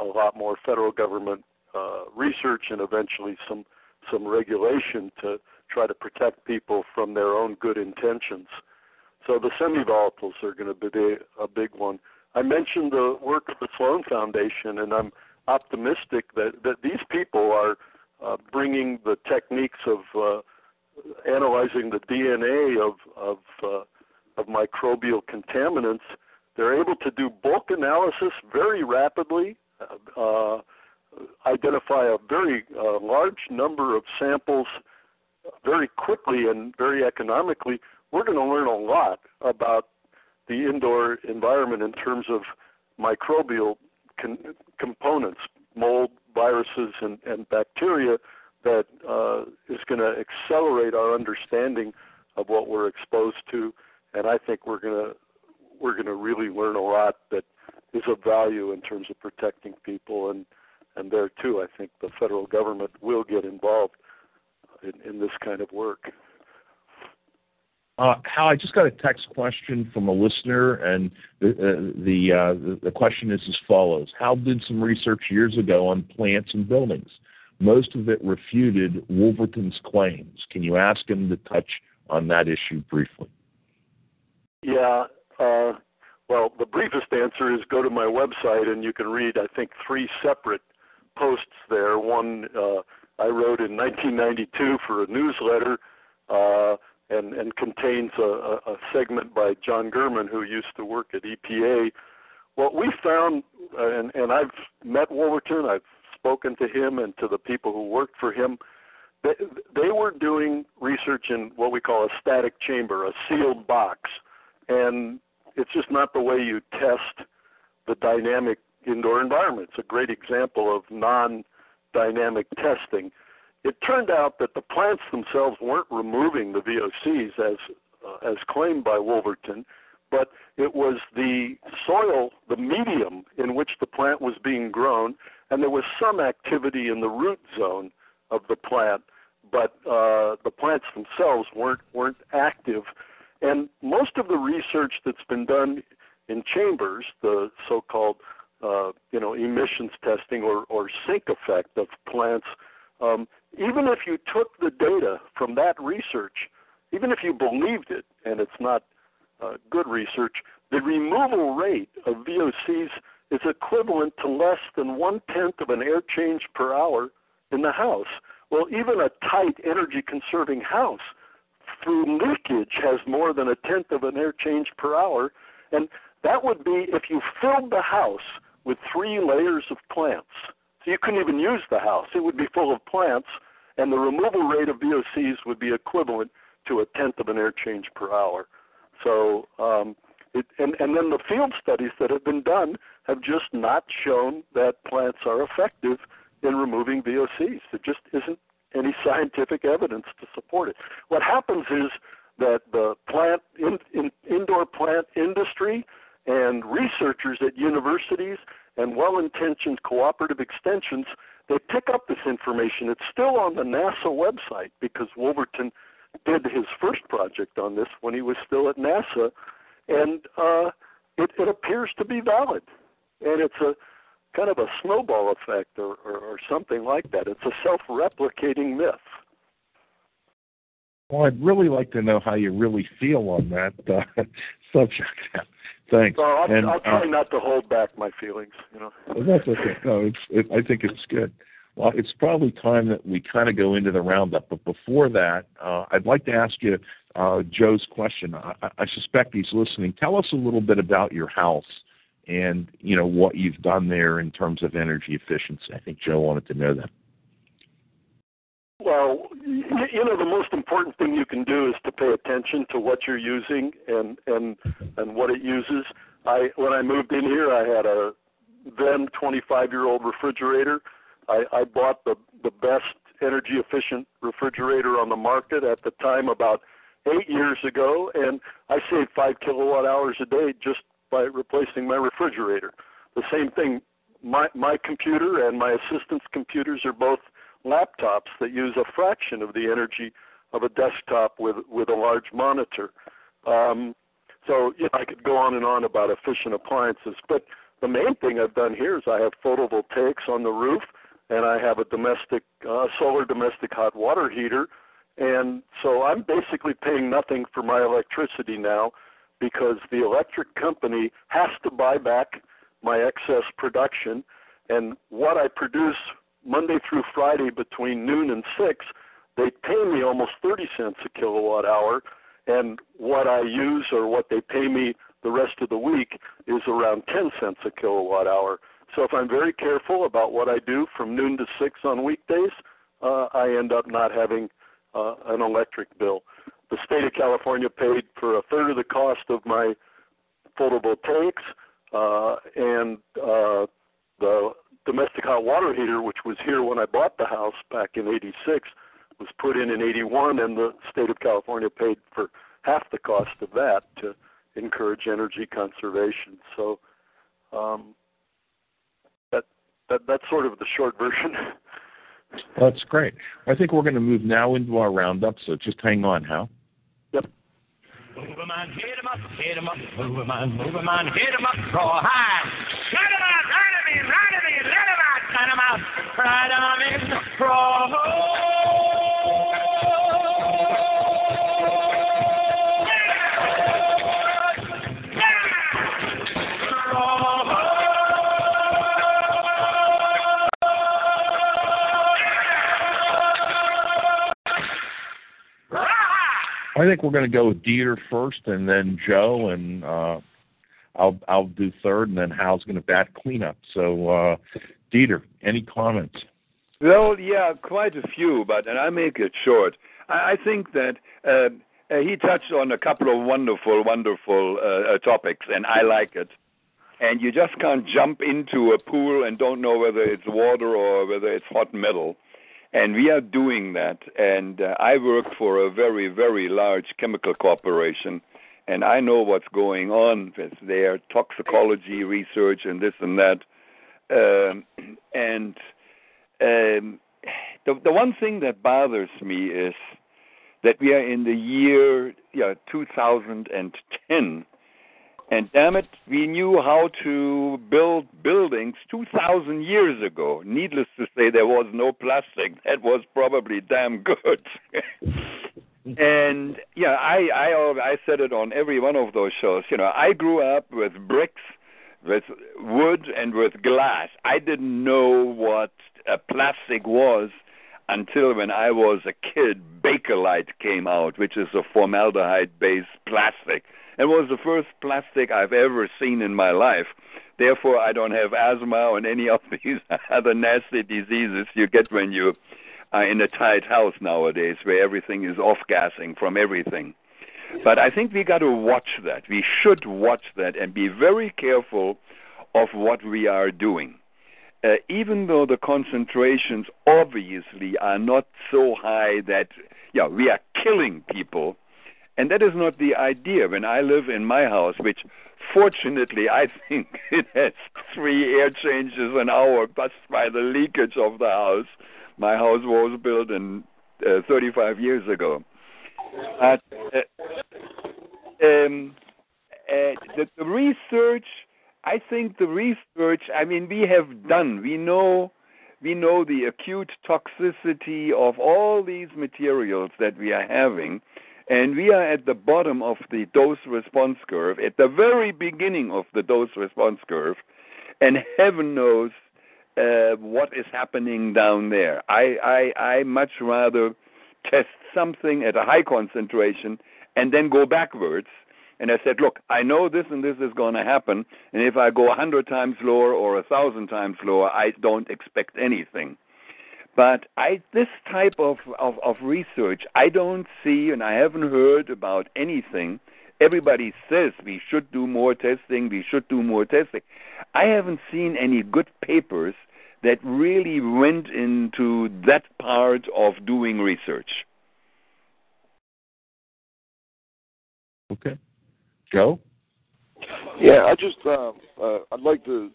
a lot more federal government uh, research and eventually some some regulation to try to protect people from their own good intentions. So the semi-volatiles are going to be a big one. I mentioned the work of the Sloan Foundation, and I'm optimistic that, that these people are uh, bringing the techniques of uh, analyzing the DNA of of, uh, of microbial contaminants. They're able to do bulk analysis very rapidly, uh, identify a very uh, large number of samples very quickly and very economically, we're going to learn a lot about the indoor environment in terms of microbial con- components, mold, viruses, and, and bacteria that uh, is going to accelerate our understanding of what we're exposed to, and I think we're going to we're going to really learn a lot that is of value in terms of protecting people, and and there too, I think the federal government will get involved in, in this kind of work. Uh, Hal, I just got a text question from a listener, and the uh, the, uh, the, question is as follows: Hal did some research years ago on plants and buildings. Most of it refuted Wolverton's claims. Can you ask him to touch on that issue briefly? Yeah. Well, the briefest answer is go to my website and you can read, I think, three separate posts there. One I wrote in 1992 for a newsletter. Uh, and, and contains a, a segment by John Girman, who used to work at EPA. What we found, and, and I've met Wolverton, I've spoken to him and to the people who worked for him. They, they were doing research in what we call a static chamber, a sealed box, and it's just not the way you test the dynamic indoor environment. It's a great example of non-dynamic testing. It turned out that the plants themselves weren't removing the VOCs as uh, as claimed by Wolverton, but it was the soil, the medium in which the plant was being grown, and there was some activity in the root zone of the plant, but uh, the plants themselves weren't weren't active. And most of the research that's been done in chambers, the so-called uh, you know emissions testing or, or sink effect of plants, um, even if you took the data from that research, even if you believed it, and it's not uh, good research, the removal rate of VOCs is equivalent to less than one tenth of an air change per hour in the house. Well, even a tight, energy conserving house through leakage has more than a tenth of an air change per hour. And that would be if you filled the house with three layers of plants. So you couldn't even use the house. It would be full of plants, and the removal rate of VOCs would be equivalent to a tenth of an air change per hour. So, um, it, and, and then the field studies that have been done have just not shown that plants are effective in removing VOCs. There just isn't any scientific evidence to support it. What happens is that the plant in, in, indoor plant industry and researchers at universities and well-intentioned cooperative extensions they pick up this information. It's still on the NASA website because Wolverton did his first project on this when he was still at NASA, and uh, it, it appears to be valid. And it's a kind of a snowball effect or, or, or something like that. It's a self-replicating myth. Well, I'd really like to know how you really feel on that uh, subject. Thanks. I'll, and, I'll try uh, not to hold back my feelings. You know. That's okay. No, it's. It, I think it's good. Well, it's probably time that we kind of go into the roundup. But before that, uh, I'd like to ask you uh, Joe's question. I, I suspect he's listening. Tell us a little bit about your house and you know what you've done there in terms of energy efficiency. I think Joe wanted to know that. Well, you know, the most important thing you can do is to pay attention to what you're using and and and what it uses. I when I moved in here, I had a then 25 year old refrigerator. I, I bought the the best energy efficient refrigerator on the market at the time about eight years ago, and I saved five kilowatt hours a day just by replacing my refrigerator. The same thing. My my computer and my assistant's computers are both laptops that use a fraction of the energy of a desktop with with a large monitor. Um, so you know, I could go on and on about efficient appliances, but the main thing I've done here is I have photovoltaics on the roof, and I have a domestic uh, solar domestic hot water heater, and so I'm basically paying nothing for my electricity now because the electric company has to buy back my excess production, and what I produce Monday through Friday between noon and 6, they pay me almost 30 cents a kilowatt hour, and what I use or what they pay me the rest of the week is around 10 cents a kilowatt hour. so if I'm very careful about what I do from noon to six on weekdays, uh, I end up not having uh, an electric bill. The state of California paid for a third of the cost of my photovoltaics, uh, and uh, the domestic hot water heater, which was here when I bought the house back in '86, was put in in '81, and the state of California paid for half the cost of that to encourage energy conservation. So um, that that that's sort of the short version. That's great. I think we're going to move now into our roundup, so just hang on, Hal. Yep. Move 'em on, hit 'em up, hit 'em up, move 'em on, move 'em on, hit 'em up, draw high. Let 'em out, I think we're going to go with Dieter first, and then Joe, and uh, I'll I'll do third, and then Hal's going to bat cleanup. So, uh, Dieter, any comments? Well, yeah, quite a few, but and I make it short. I, I think that uh, uh, he touched on a couple of wonderful, wonderful uh, uh, topics, and I like it. And you just can't jump into a pool and don't know whether it's water or whether it's hot metal. And we are doing that. And uh, I work for a very, very large chemical corporation, and I know what's going on with their toxicology research and this and that. Um, and um, the the one thing that bothers me is that we are in the year yeah 2010 and damn it we knew how to build buildings 2000 years ago. Needless to say there was no plastic. That was probably damn good and yeah i i i said it on every one of those shows you know i grew up with bricks with wood and with glass i didn't know what a plastic was until when I was a kid, Bakelite came out, which is a formaldehyde-based plastic. It was the first plastic I've ever seen in my life. Therefore, I don't have asthma and any of these other nasty diseases you get when you are in a tight house nowadays, where everything is off-gassing from everything. But I think we got to watch that. We should watch that and be very careful of what we are doing uh, even though the concentrations obviously are not so high that yeah we are killing people and that is not the idea when i live in my house which fortunately i think it has three air changes an hour just by the leakage of the house my house was built in uh, 35 years ago. But uh, um, uh, the, the research I think the research, I mean, we have done, we know, we know the acute toxicity of all these materials that we are having, and we are at the bottom of the dose response curve, at the very beginning of the dose response curve, and heaven knows uh, what is happening down there. I, I, I much rather test something at a high concentration and then go backwards and I said, look, I know this and this is going to happen, and if I go a hundred times lower or a thousand times lower, I don't expect anything. But I, this type of, of, of research, I don't see, and I haven't heard about anything. Everybody says we should do more testing, we should do more testing. I haven't seen any good papers that really went into that part of doing research. Okay. Joe? Yeah, I just uh, uh, I'd like to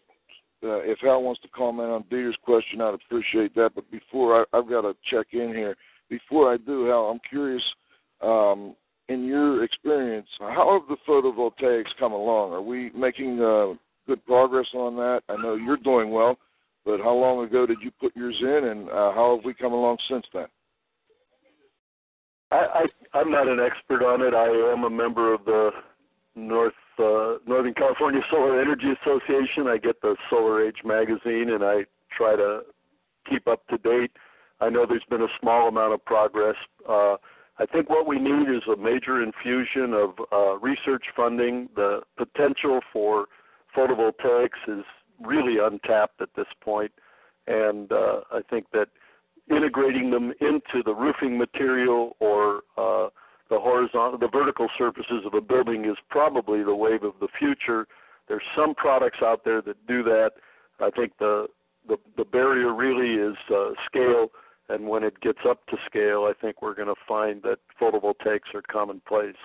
uh, if Hal wants to comment on Dieter's question, I'd appreciate that. But before I, I've got to check in here. Before I do, Hal, I'm curious. Um, in your experience, how have the photovoltaics come along? Are we making uh, good progress on that? I know you're doing well, but how long ago did you put yours in, and uh, how have we come along since then? I, I I'm not an expert on it. I am a member of the North uh, Northern California Solar Energy Association. I get the Solar Age magazine, and I try to keep up to date. I know there's been a small amount of progress. Uh, I think what we need is a major infusion of uh, research funding. The potential for photovoltaics is really untapped at this point, and uh, I think that integrating them into the roofing material or uh, the horizontal, the vertical surfaces of a building is probably the wave of the future. There's some products out there that do that. I think the the, the barrier really is uh, scale, and when it gets up to scale, I think we're going to find that photovoltaics are commonplace.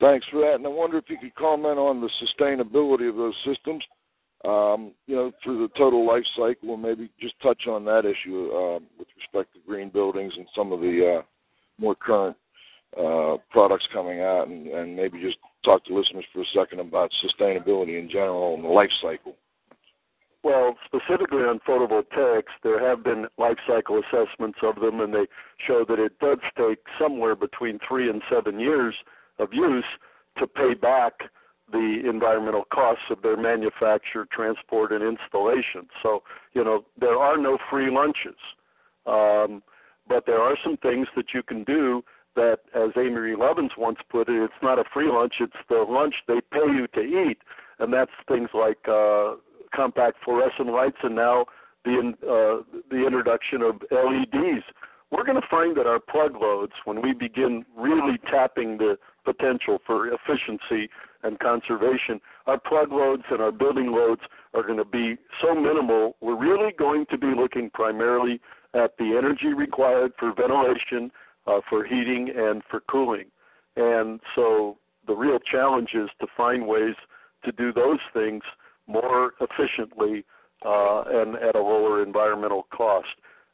Thanks for that. And I wonder if you could comment on the sustainability of those systems, um, you know, through the total life cycle, and maybe just touch on that issue uh, with respect to green buildings and some of the uh, more current uh, products coming out, and, and maybe just talk to listeners for a second about sustainability in general and the life cycle. Well, specifically on photovoltaics, there have been life cycle assessments of them, and they show that it does take somewhere between three and seven years of use to pay back the environmental costs of their manufacture, transport, and installation. So, you know, there are no free lunches. Um, but there are some things that you can do that, as Amory Lovins once put it, it's not a free lunch, it's the lunch they pay you to eat. And that's things like uh, compact fluorescent lights and now the, uh, the introduction of LEDs. We're going to find that our plug loads, when we begin really tapping the potential for efficiency and conservation, our plug loads and our building loads are going to be so minimal. We're really going to be looking primarily at the energy required for ventilation, uh, for heating, and for cooling. And so the real challenge is to find ways to do those things more efficiently uh, and at a lower environmental cost.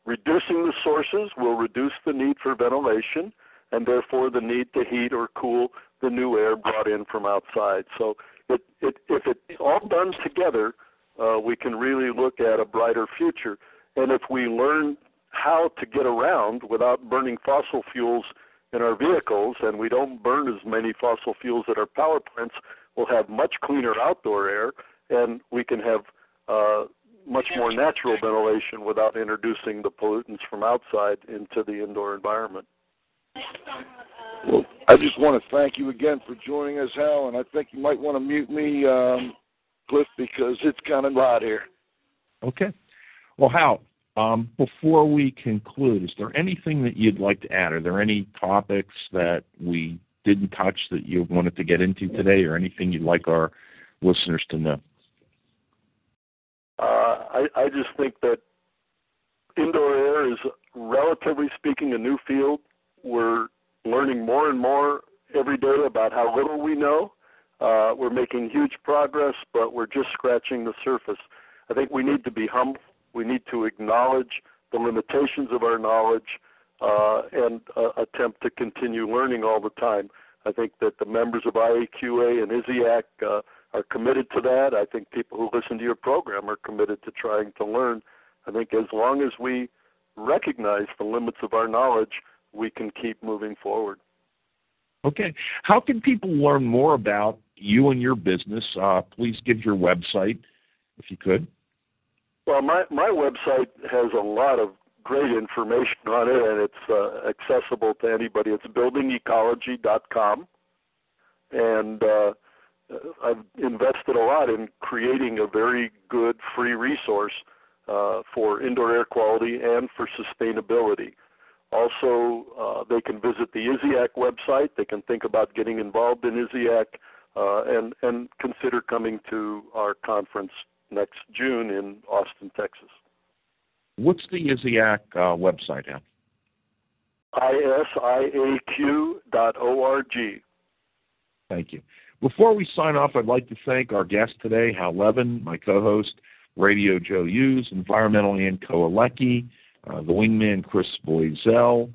Reducing the sources will reduce the need for ventilation and therefore the need to heat or cool the new air brought in from outside. So it, it, if it's all done together, uh, we can really look at a brighter future. And if we learn how to get around without burning fossil fuels in our vehicles, and we don't burn as many fossil fuels at our power plants, we'll have much cleaner outdoor air, and we can have uh, much more natural ventilation without introducing the pollutants from outside into the indoor environment. Well, I just want to thank you again for joining us, Hal, and I think you might want to mute me, um, Cliff, because it's kind of loud here. Okay. Well, Hal, um, before we conclude, is there anything that you'd like to add? Are there any topics that we didn't touch that you wanted to get into today, or anything you'd like our listeners to know? Uh, I, I just think that indoor air is, relatively speaking, a new field. We're learning more and more every day about how little we know. Uh, we're making huge progress, but we're just scratching the surface. I think we need to be humble. We need to acknowledge the limitations of our knowledge uh, and uh, attempt to continue learning all the time. I think that the members of IAQA and ISIAQ uh, are committed to that. I think people who listen to your program are committed to trying to learn. I think as long as we recognize the limits of our knowledge, we can keep moving forward. Okay. How can people learn more about you and your business? Uh, please give your website if you could. Well, my, my website has a lot of great information on it, and it's uh, accessible to anybody. It's buildingecology.com. And uh, I've invested a lot in creating a very good free resource uh, for indoor air quality and for sustainability. Also, uh, they can visit the ISIAQ website. They can think about getting involved in ISIAQ uh, and and consider coming to our conference next June in Austin, Texas. What's the ISIAQ uh, website at? isiaq.org. Thank you. Before we sign off, I'd like to thank our guest today, Hal Levin, my co-host, Radio Joe Hughes, Environmental Ann Koalecki, uh, the wingman Chris Boisel,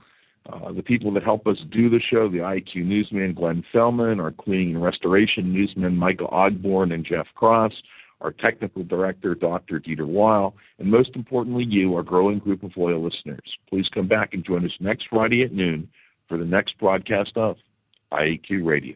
uh, the people that help us do the show, the IQ newsman Glenn Fellman, our cleaning and restoration newsman Michael Ogborn and Jeff Cross, our technical director Dr. Dieter Weil, and most importantly you, our growing group of loyal listeners. Please come back and join us next Friday at noon for the next broadcast of IAQ Radio.